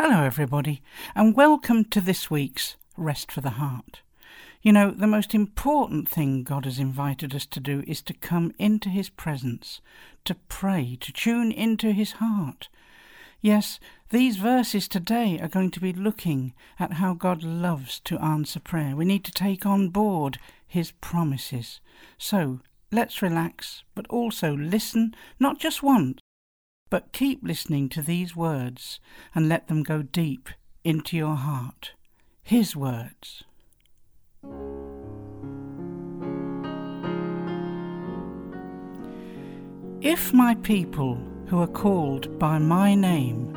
Hello, everybody, and welcome to this week's Rest for the Heart. You know, the most important thing God has invited us to do is to come into His presence, to pray, to tune into His heart. Yes, these verses today are going to be looking at how God loves to answer prayer. We need to take on board His promises. So let's relax, but also listen, not just once but keep listening to these words and let them go deep into your heart. His words. If my people who are called by my name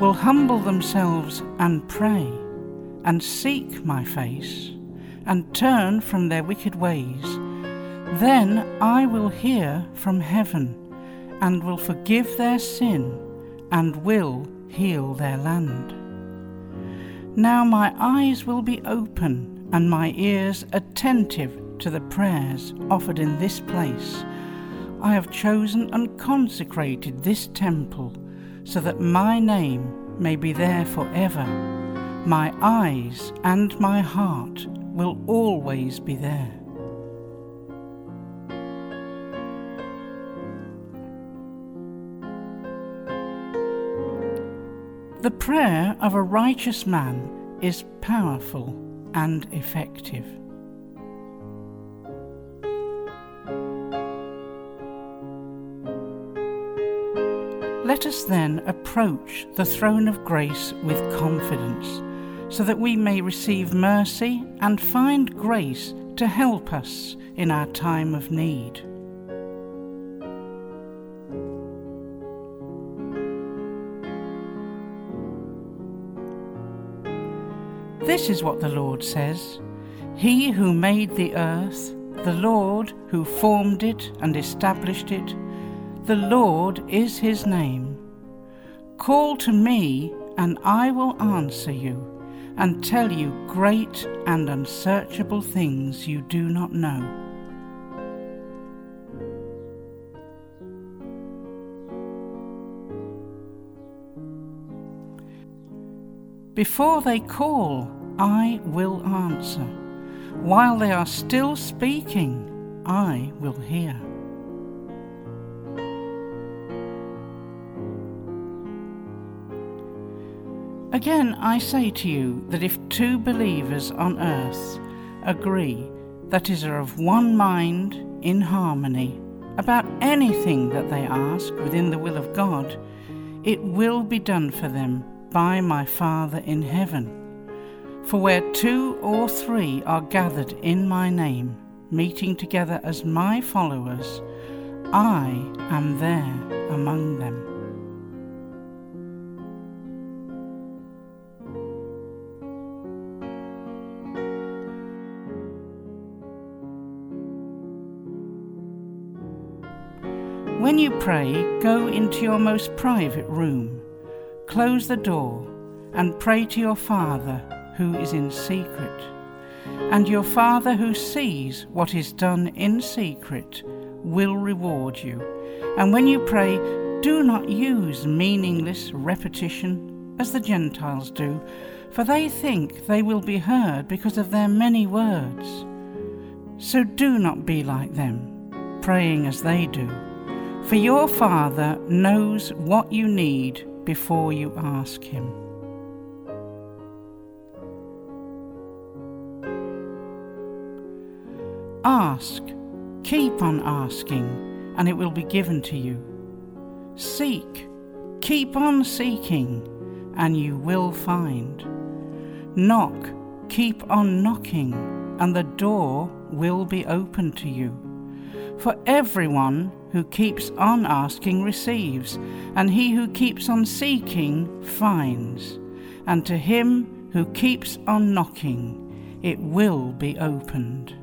will humble themselves and pray, and seek my face, and turn from their wicked ways, then I will hear from heaven and will forgive their sin and will heal their land. Now my eyes will be open and my ears attentive to the prayers offered in this place. I have chosen and consecrated this temple so that my name may be there forever. My eyes and my heart will always be there. The prayer of a righteous man is powerful and effective. Let us then approach the throne of grace with confidence, so that we may receive mercy and find grace to help us in our time of need. This is what the Lord says He who made the earth, the Lord who formed it and established it, the Lord is his name. Call to me, and I will answer you, and tell you great and unsearchable things you do not know. Before they call, I will answer. While they are still speaking, I will hear. Again, I say to you that if two believers on earth agree, that is, are of one mind, in harmony, about anything that they ask within the will of God, it will be done for them by my Father in heaven. For where two or three are gathered in my name, meeting together as my followers, I am there among them. When you pray, go into your most private room Close the door and pray to your Father who is in secret. And your Father who sees what is done in secret will reward you. And when you pray, do not use meaningless repetition as the Gentiles do, for they think they will be heard because of their many words. So do not be like them, praying as they do. For your Father knows what you need before you ask Him. Ask, keep on asking, and it will be given to you. Seek, keep on seeking, and you will find. Knock, keep on knocking, and the door will be open to you. For everyone who keeps on asking receives, and he who keeps on seeking finds, and to him who keeps on knocking it will be opened.